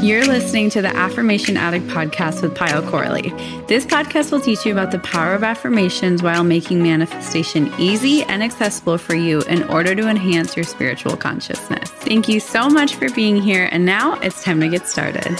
You're listening to the Affirmation Addict podcast with Payal Corley. This podcast will teach you about the power of affirmations while making manifestation easy and accessible for you in order to enhance your spiritual consciousness. Thank you so much for being here, and now it's time to get started.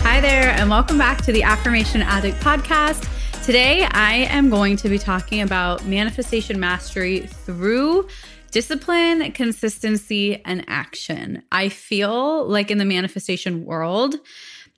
Hi there, and welcome back to the Affirmation Addict podcast. Today, I am going to be talking about manifestation mastery through discipline, consistency, and action. I feel like in the manifestation world,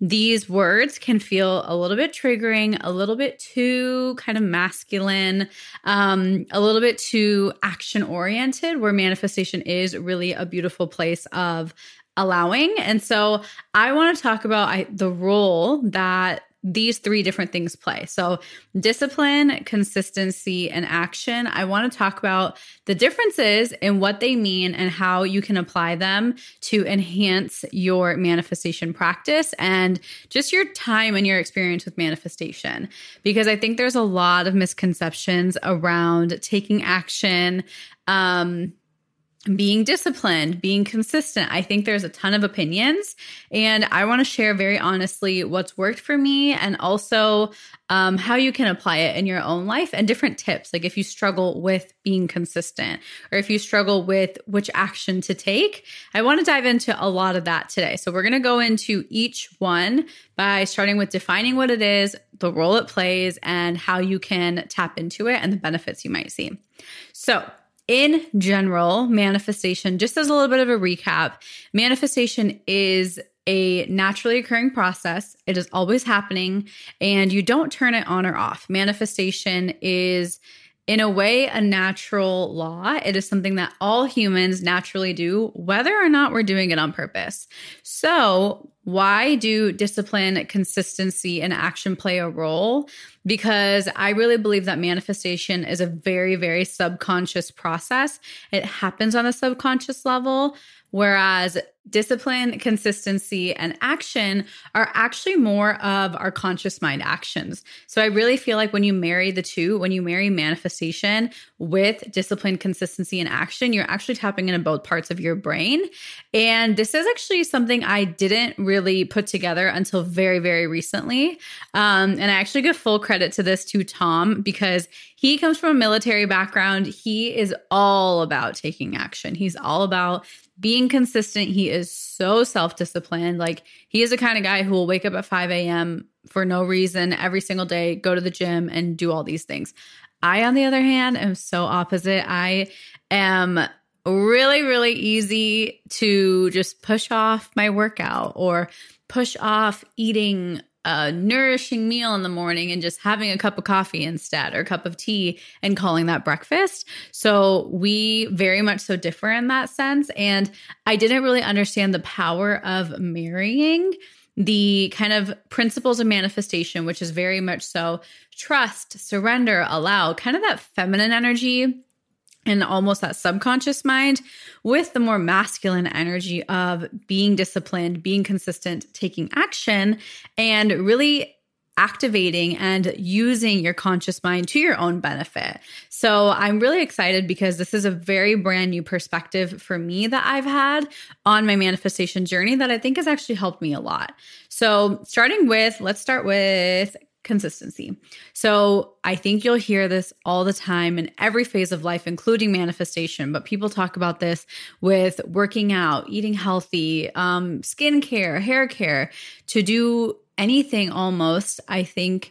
these words can feel a little bit triggering, a little bit too kind of masculine, um, a little bit too action oriented, where manifestation is really a beautiful place of allowing. And so I want to talk about I, the role that these three different things play. So, discipline, consistency, and action. I want to talk about the differences in what they mean and how you can apply them to enhance your manifestation practice and just your time and your experience with manifestation. Because I think there's a lot of misconceptions around taking action. Um, being disciplined, being consistent. I think there's a ton of opinions, and I want to share very honestly what's worked for me and also um, how you can apply it in your own life and different tips. Like if you struggle with being consistent or if you struggle with which action to take, I want to dive into a lot of that today. So we're going to go into each one by starting with defining what it is, the role it plays, and how you can tap into it and the benefits you might see. So, in general, manifestation, just as a little bit of a recap, manifestation is a naturally occurring process. It is always happening, and you don't turn it on or off. Manifestation is, in a way, a natural law. It is something that all humans naturally do, whether or not we're doing it on purpose. So, why do discipline, consistency, and action play a role? Because I really believe that manifestation is a very, very subconscious process. It happens on a subconscious level, Whereas discipline, consistency, and action are actually more of our conscious mind actions. So I really feel like when you marry the two, when you marry manifestation with discipline, consistency, and action, you're actually tapping into both parts of your brain. And this is actually something I didn't really put together until very, very recently. Um, and I actually give full credit to this to Tom because he comes from a military background. He is all about taking action. He's all about being consistent. He is so self disciplined. Like, he is the kind of guy who will wake up at 5 a.m. for no reason every single day, go to the gym, and do all these things. I, on the other hand, am so opposite. I am really, really easy to just push off my workout or push off eating a nourishing meal in the morning and just having a cup of coffee instead or a cup of tea and calling that breakfast. So we very much so differ in that sense. And I didn't really understand the power of marrying the kind of principles of manifestation, which is very much so trust, surrender, allow, kind of that feminine energy and almost that subconscious mind with the more masculine energy of being disciplined, being consistent, taking action, and really activating and using your conscious mind to your own benefit. So I'm really excited because this is a very brand new perspective for me that I've had on my manifestation journey that I think has actually helped me a lot. So starting with, let's start with consistency. So I think you'll hear this all the time in every phase of life, including manifestation. But people talk about this with working out, eating healthy, um, skincare, hair care, to do anything almost. I think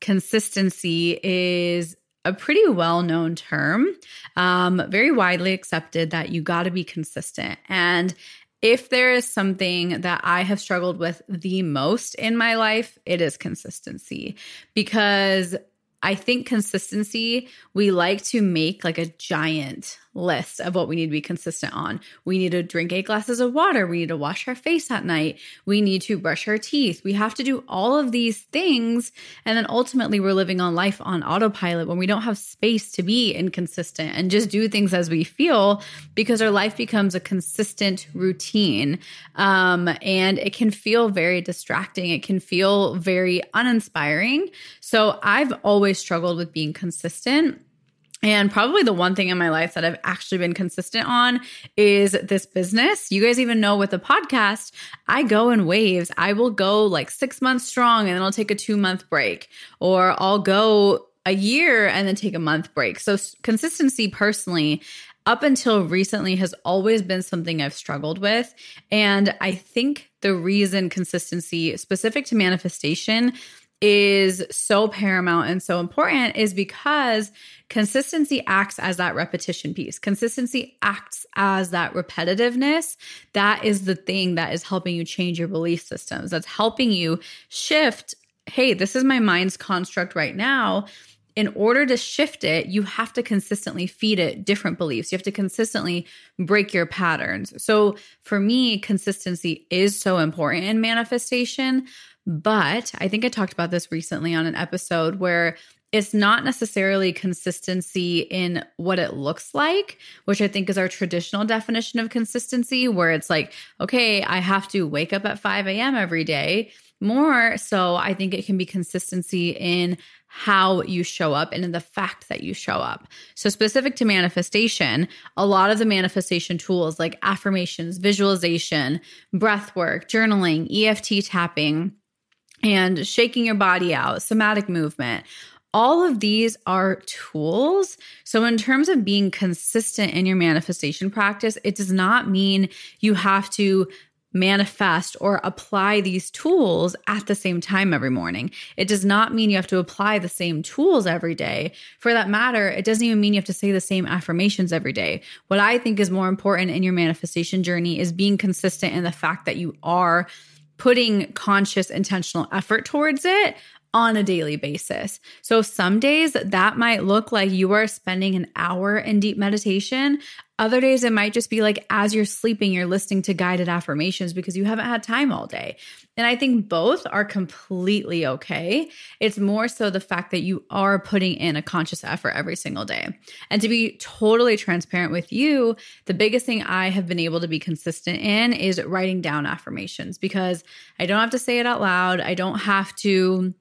consistency is a pretty well known term, um, very widely accepted that you got to be consistent. And if there is something that I have struggled with the most in my life, it is consistency. Because I think consistency, we like to make like a giant list of what we need to be consistent on. We need to drink eight glasses of water. We need to wash our face at night. We need to brush our teeth. We have to do all of these things. And then ultimately, we're living on life on autopilot when we don't have space to be inconsistent and just do things as we feel because our life becomes a consistent routine. Um, and it can feel very distracting. It can feel very uninspiring. So I've always struggled with being consistent. And probably the one thing in my life that I've actually been consistent on is this business. You guys even know with the podcast, I go in waves. I will go like six months strong and then I'll take a two month break, or I'll go a year and then take a month break. So, consistency personally, up until recently, has always been something I've struggled with. And I think the reason consistency specific to manifestation is so paramount and so important is because consistency acts as that repetition piece. Consistency acts as that repetitiveness. That is the thing that is helping you change your belief systems. That's helping you shift. Hey, this is my mind's construct right now. In order to shift it, you have to consistently feed it different beliefs. You have to consistently break your patterns. So, for me, consistency is so important in manifestation but I think I talked about this recently on an episode where it's not necessarily consistency in what it looks like, which I think is our traditional definition of consistency, where it's like, okay, I have to wake up at 5 a.m. every day. More so, I think it can be consistency in how you show up and in the fact that you show up. So, specific to manifestation, a lot of the manifestation tools like affirmations, visualization, breath work, journaling, EFT tapping, and shaking your body out, somatic movement. All of these are tools. So, in terms of being consistent in your manifestation practice, it does not mean you have to manifest or apply these tools at the same time every morning. It does not mean you have to apply the same tools every day. For that matter, it doesn't even mean you have to say the same affirmations every day. What I think is more important in your manifestation journey is being consistent in the fact that you are putting conscious, intentional effort towards it on a daily basis. So some days that might look like you are spending an hour in deep meditation. Other days it might just be like as you're sleeping, you're listening to guided affirmations because you haven't had time all day. And I think both are completely okay. It's more so the fact that you are putting in a conscious effort every single day. And to be totally transparent with you, the biggest thing I have been able to be consistent in is writing down affirmations because I don't have to say it out loud. I don't have to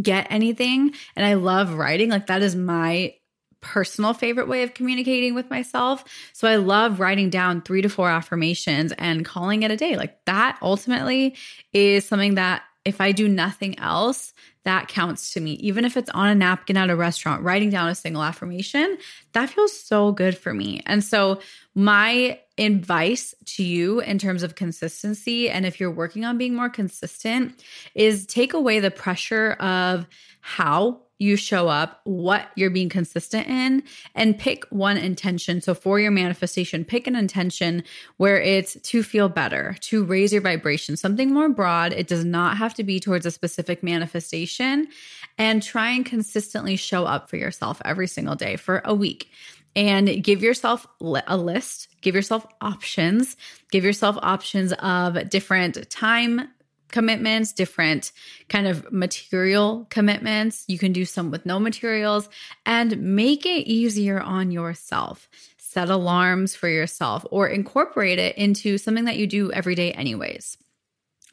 get anything. And I love writing. Like that is my personal favorite way of communicating with myself. So I love writing down three to four affirmations and calling it a day. Like that ultimately is something that if I do nothing else, that counts to me. Even if it's on a napkin at a restaurant, writing down a single affirmation, that feels so good for me. And so, my advice to you in terms of consistency, and if you're working on being more consistent, is take away the pressure of how you show up, what you're being consistent in, and pick one intention. So, for your manifestation, pick an intention where it's to feel better, to raise your vibration, something more broad. It does not have to be towards a specific manifestation. And try and consistently show up for yourself every single day for a week and give yourself a list, give yourself options, give yourself options of different time commitments, different kind of material commitments. You can do some with no materials and make it easier on yourself. Set alarms for yourself or incorporate it into something that you do every day, anyways.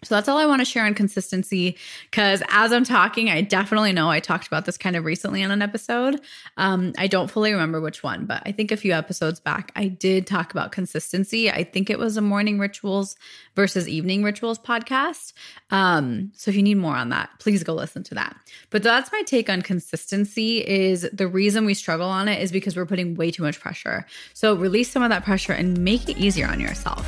So that's all I want to share on consistency. Because as I'm talking, I definitely know I talked about this kind of recently on an episode. Um, I don't fully remember which one, but I think a few episodes back, I did talk about consistency. I think it was a morning rituals versus evening rituals podcast. Um, so if you need more on that, please go listen to that. But that's my take on consistency. Is the reason we struggle on it is because we're putting way too much pressure. So release some of that pressure and make it easier on yourself.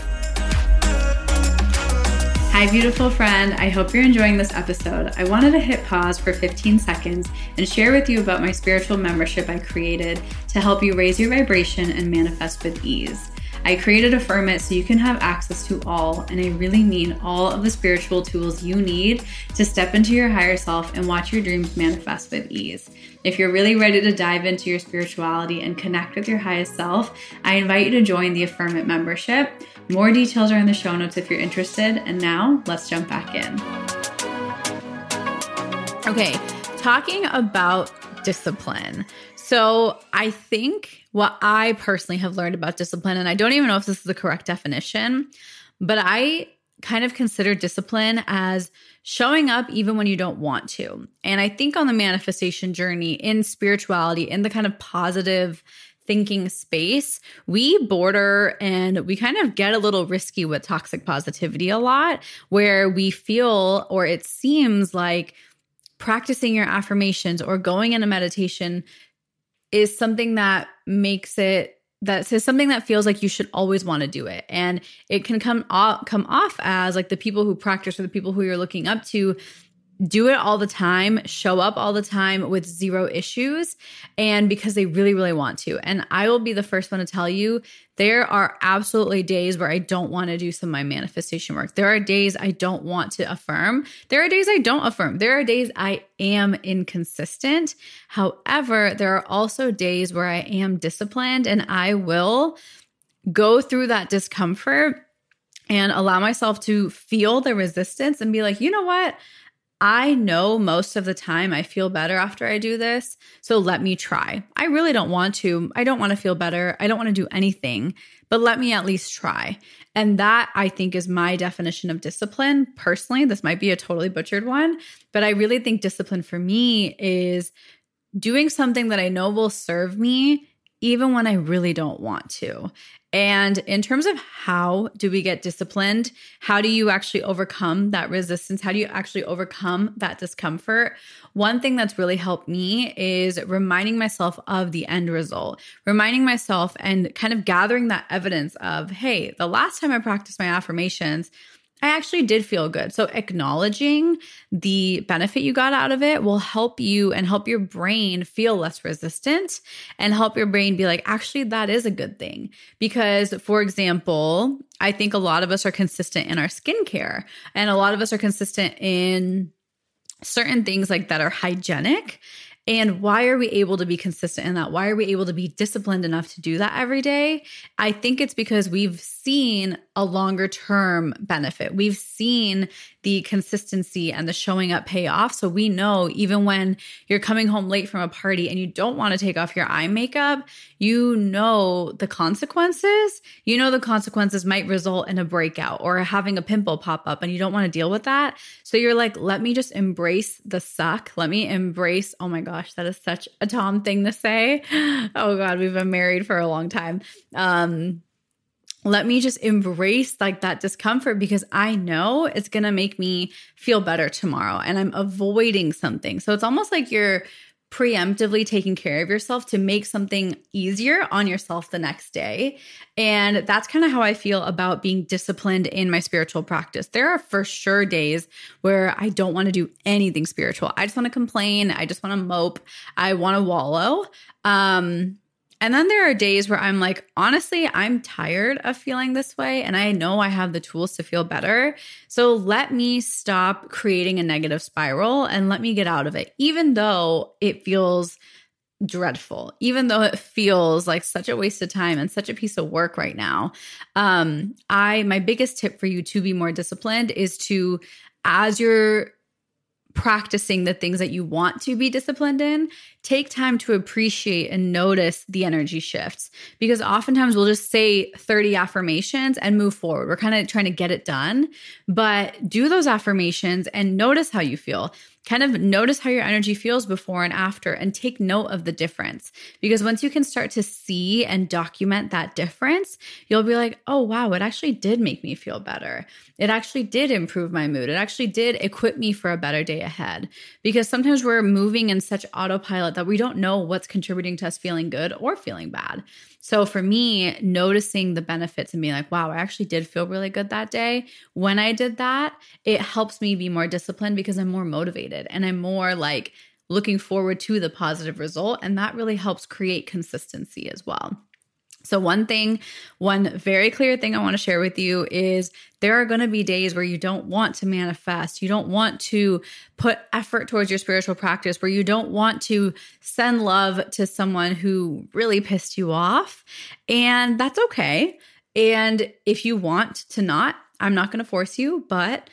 Hi, beautiful friend. I hope you're enjoying this episode. I wanted to hit pause for 15 seconds and share with you about my spiritual membership I created to help you raise your vibration and manifest with ease. I created Affirm It so you can have access to all, and I really mean all of the spiritual tools you need to step into your higher self and watch your dreams manifest with ease. If you're really ready to dive into your spirituality and connect with your highest self, I invite you to join the Affirm It membership. More details are in the show notes if you're interested. And now let's jump back in. Okay, talking about discipline. So I think what I personally have learned about discipline, and I don't even know if this is the correct definition, but I kind of consider discipline as showing up even when you don't want to. And I think on the manifestation journey in spirituality, in the kind of positive thinking space, we border and we kind of get a little risky with toxic positivity a lot, where we feel or it seems like practicing your affirmations or going in a meditation is something that makes it that says something that feels like you should always want to do it. And it can come off come off as like the people who practice or the people who you're looking up to do it all the time, show up all the time with zero issues, and because they really, really want to. And I will be the first one to tell you there are absolutely days where I don't want to do some of my manifestation work. There are days I don't want to affirm. There are days I don't affirm. There are days I am inconsistent. However, there are also days where I am disciplined and I will go through that discomfort and allow myself to feel the resistance and be like, you know what? I know most of the time I feel better after I do this. So let me try. I really don't want to. I don't want to feel better. I don't want to do anything, but let me at least try. And that I think is my definition of discipline. Personally, this might be a totally butchered one, but I really think discipline for me is doing something that I know will serve me even when I really don't want to. And in terms of how do we get disciplined, how do you actually overcome that resistance? How do you actually overcome that discomfort? One thing that's really helped me is reminding myself of the end result, reminding myself and kind of gathering that evidence of, hey, the last time I practiced my affirmations, I actually did feel good. So, acknowledging the benefit you got out of it will help you and help your brain feel less resistant and help your brain be like, actually, that is a good thing. Because, for example, I think a lot of us are consistent in our skincare and a lot of us are consistent in certain things like that are hygienic and why are we able to be consistent in that? Why are we able to be disciplined enough to do that every day? I think it's because we've seen a longer term benefit. We've seen the consistency and the showing up pay off. So we know even when you're coming home late from a party and you don't want to take off your eye makeup, you know the consequences. You know the consequences might result in a breakout or having a pimple pop up and you don't want to deal with that. So you're like, let me just embrace the suck. Let me embrace, oh my gosh, that is such a Tom thing to say. Oh God, we've been married for a long time. Um, let me just embrace like that discomfort because I know it's going to make me feel better tomorrow and I'm avoiding something. So it's almost like you're preemptively taking care of yourself to make something easier on yourself the next day. And that's kind of how I feel about being disciplined in my spiritual practice. There are for sure days where I don't want to do anything spiritual. I just want to complain, I just want to mope, I want to wallow. Um and then there are days where I'm like, honestly, I'm tired of feeling this way. And I know I have the tools to feel better. So let me stop creating a negative spiral and let me get out of it, even though it feels dreadful even though it feels like such a waste of time and such a piece of work right now um i my biggest tip for you to be more disciplined is to as you're practicing the things that you want to be disciplined in, take time to appreciate and notice the energy shifts because oftentimes we'll just say 30 affirmations and move forward. We're kind of trying to get it done, but do those affirmations and notice how you feel kind of notice how your energy feels before and after and take note of the difference. Because once you can start to see and document that difference, you'll be like, oh, wow, it actually did make me feel better. It actually did improve my mood. It actually did equip me for a better day ahead. Because sometimes we're moving in such autopilot that we don't know what's contributing to us feeling good or feeling bad. So for me, noticing the benefits and being like, wow, I actually did feel really good that day. When I did that, it helps me be more disciplined because I'm more motivated and I'm more like looking forward to the positive result. And that really helps create consistency as well. So, one thing, one very clear thing I want to share with you is there are going to be days where you don't want to manifest. You don't want to put effort towards your spiritual practice, where you don't want to send love to someone who really pissed you off. And that's okay. And if you want to not, I'm not going to force you, but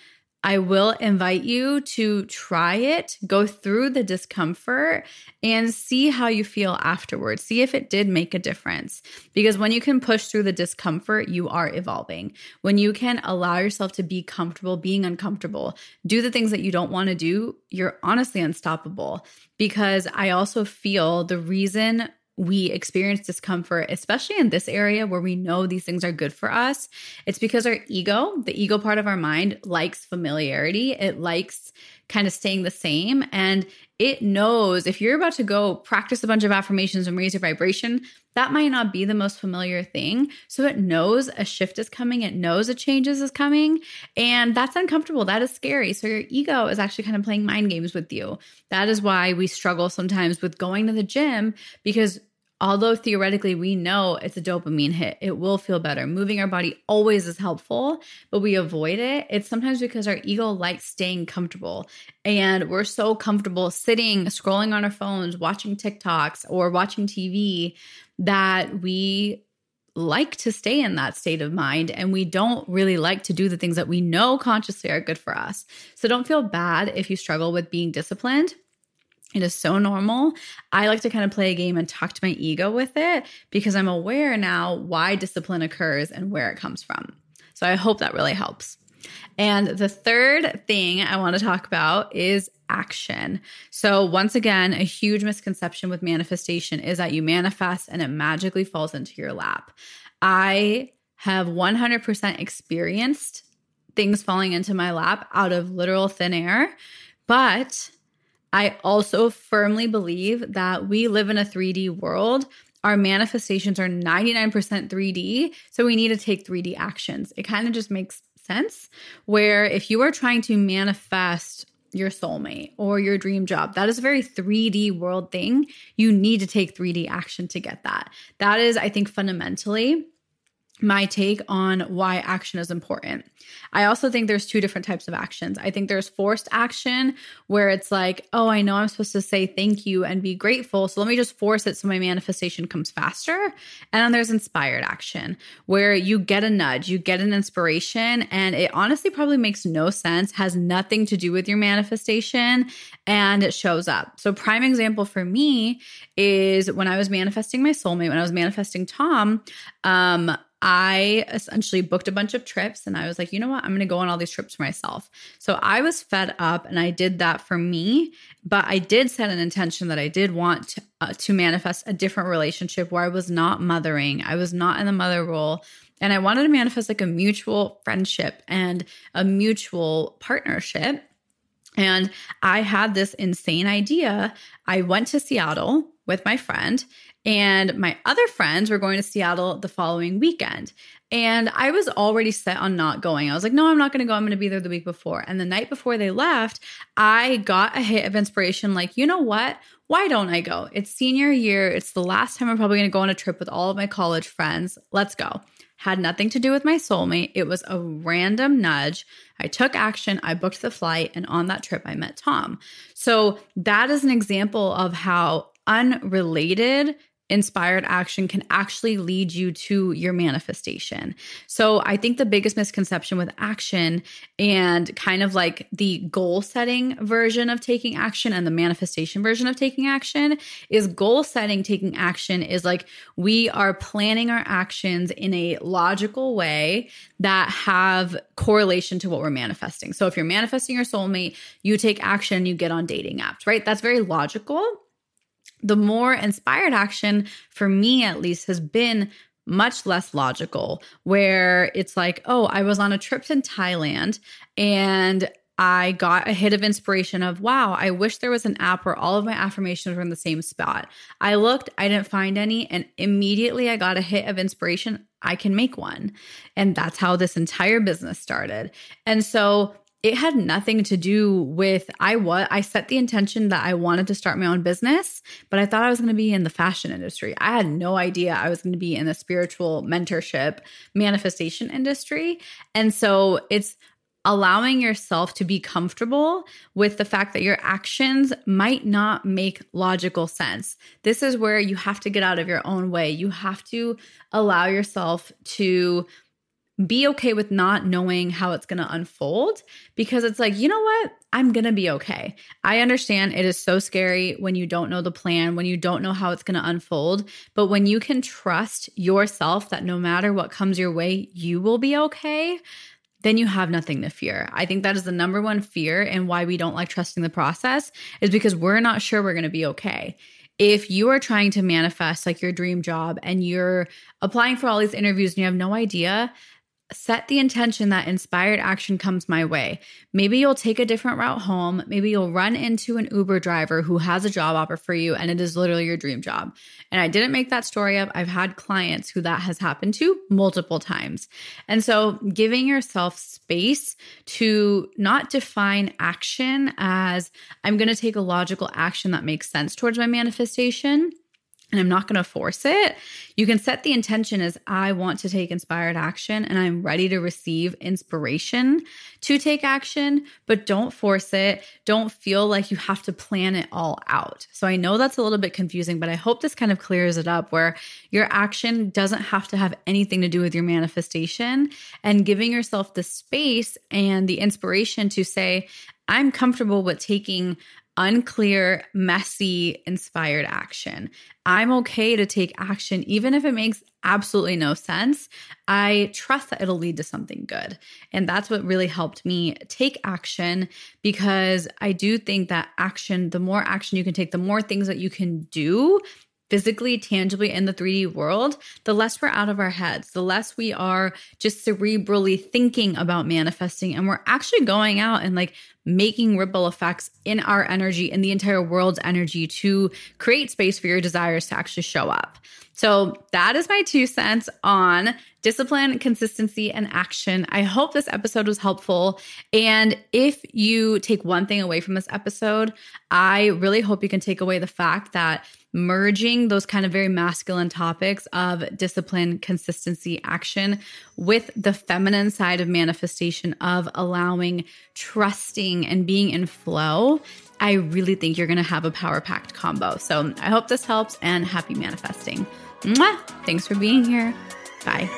I will invite you to try it, go through the discomfort, and see how you feel afterwards. See if it did make a difference. Because when you can push through the discomfort, you are evolving. When you can allow yourself to be comfortable being uncomfortable, do the things that you don't want to do, you're honestly unstoppable. Because I also feel the reason we experience discomfort, especially in this area where we know these things are good for us, it's because our ego, the ego part of our mind, likes familiarity. It likes kind of staying the same. And it knows if you're about to go practice a bunch of affirmations and raise your vibration, that might not be the most familiar thing. So it knows a shift is coming, it knows a changes is coming, and that's uncomfortable. That is scary. So your ego is actually kind of playing mind games with you. That is why we struggle sometimes with going to the gym because although theoretically we know it's a dopamine hit, it will feel better. Moving our body always is helpful, but we avoid it. It's sometimes because our ego likes staying comfortable and we're so comfortable sitting, scrolling on our phones, watching TikToks or watching TV that we like to stay in that state of mind and we don't really like to do the things that we know consciously are good for us. So don't feel bad if you struggle with being disciplined it is so normal. I like to kind of play a game and talk to my ego with it because I'm aware now why discipline occurs and where it comes from. So I hope that really helps. And the third thing I want to talk about is action. So, once again, a huge misconception with manifestation is that you manifest and it magically falls into your lap. I have 100% experienced things falling into my lap out of literal thin air, but I also firmly believe that we live in a 3D world. Our manifestations are 99% 3D. So we need to take 3D actions. It kind of just makes sense. Where if you are trying to manifest your soulmate or your dream job. That is a very 3D world thing. You need to take 3D action to get that. That is, I think, fundamentally my take on why action is important. I also think there's two different types of actions. I think there's forced action where it's like, oh, I know I'm supposed to say thank you and be grateful. So let me just force it so my manifestation comes faster. And then there's inspired action where you get a nudge, you get an inspiration, and it honestly probably makes no sense, has nothing to do with your manifestation, and it shows up. So, prime example for me is when I was manifesting my soulmate, when I was manifesting Tom, um, I essentially booked a bunch of trips and I was like, you know what? I'm going to go on all these trips myself. So I was fed up and I did that for me, but I did set an intention that I did want to, uh, to manifest a different relationship where I was not mothering, I was not in the mother role. And I wanted to manifest like a mutual friendship and a mutual partnership. And I had this insane idea. I went to Seattle with my friend and my other friends were going to Seattle the following weekend. And I was already set on not going. I was like, no, I'm not going to go. I'm going to be there the week before. And the night before they left, I got a hit of inspiration like, you know what? Why don't I go? It's senior year. It's the last time I'm probably going to go on a trip with all of my college friends. Let's go. Had nothing to do with my soulmate. It was a random nudge. I took action. I booked the flight. And on that trip, I met Tom. So that is an example of how unrelated inspired action can actually lead you to your manifestation. So I think the biggest misconception with action and kind of like the goal setting version of taking action and the manifestation version of taking action is goal setting taking action is like we are planning our actions in a logical way that have correlation to what we're manifesting. So if you're manifesting your soulmate, you take action, you get on dating apps, right? That's very logical the more inspired action, for me at least, has been much less logical, where it's like, oh, I was on a trip to Thailand and I got a hit of inspiration of, wow, I wish there was an app where all of my affirmations were in the same spot. I looked, I didn't find any, and immediately I got a hit of inspiration. I can make one. And that's how this entire business started. And so it had nothing to do with I what I set the intention that I wanted to start my own business, but I thought I was going to be in the fashion industry. I had no idea I was going to be in the spiritual mentorship manifestation industry. And so it's allowing yourself to be comfortable with the fact that your actions might not make logical sense. This is where you have to get out of your own way. You have to allow yourself to be okay with not knowing how it's going to unfold because it's like, you know what? I'm going to be okay. I understand it is so scary when you don't know the plan, when you don't know how it's going to unfold. But when you can trust yourself that no matter what comes your way, you will be okay, then you have nothing to fear. I think that is the number one fear and why we don't like trusting the process is because we're not sure we're going to be okay. If you are trying to manifest like your dream job and you're applying for all these interviews and you have no idea, set the intention that inspired action comes my way. Maybe you'll take a different route home. Maybe you'll run into an Uber driver who has a job offer for you and it is literally your dream job. And I didn't make that story up. I've had clients who that has happened to multiple times. And so giving yourself space to not define action as I'm going to take a logical action that makes sense towards my manifestation and I'm not going to force it. You can set the intention as I want to take inspired action and I'm ready to receive inspiration to take action, but don't force it. Don't feel like you have to plan it all out. So I know that's a little bit confusing, but I hope this kind of clears it up where your action doesn't have to have anything to do with your manifestation and giving yourself the space and the inspiration to say, I'm comfortable with taking unclear, messy, inspired action. I'm okay to take action, even if it makes absolutely no sense. I trust that it'll lead to something good. And that's what really helped me take action because I do think that action, the more action you can take, the more things that you can do physically, tangibly in the 3D world, the less we're out of our heads, the less we are just cerebrally thinking about manifesting. And we're actually going out and like making ripple effects in our energy, in the entire world's energy to create space for your desires to actually show up. So that is my two cents on discipline, consistency, and action. I hope this episode was helpful. And if you take one thing away from this episode, I really hope you can take away the fact that merging those kind of very masculine topics of discipline, consistency, action with the feminine side of manifestation of allowing, trusting, and being in flow. I really think you're going to have a power packed combo. So I hope this helps and happy manifesting. Mwah! Thanks for being here. Bye.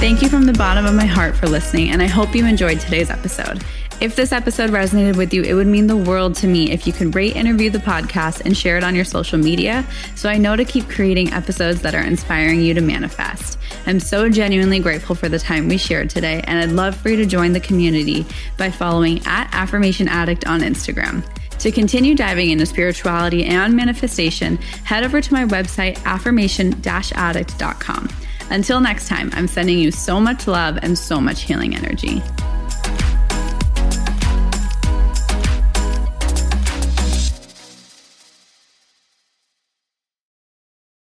Thank you from the bottom of my heart for listening, and I hope you enjoyed today's episode. If this episode resonated with you, it would mean the world to me if you could rate and review the podcast and share it on your social media so I know to keep creating episodes that are inspiring you to manifest. I'm so genuinely grateful for the time we shared today, and I'd love for you to join the community by following at Affirmation Addict on Instagram. To continue diving into spirituality and manifestation, head over to my website, affirmation addict.com. Until next time, I'm sending you so much love and so much healing energy.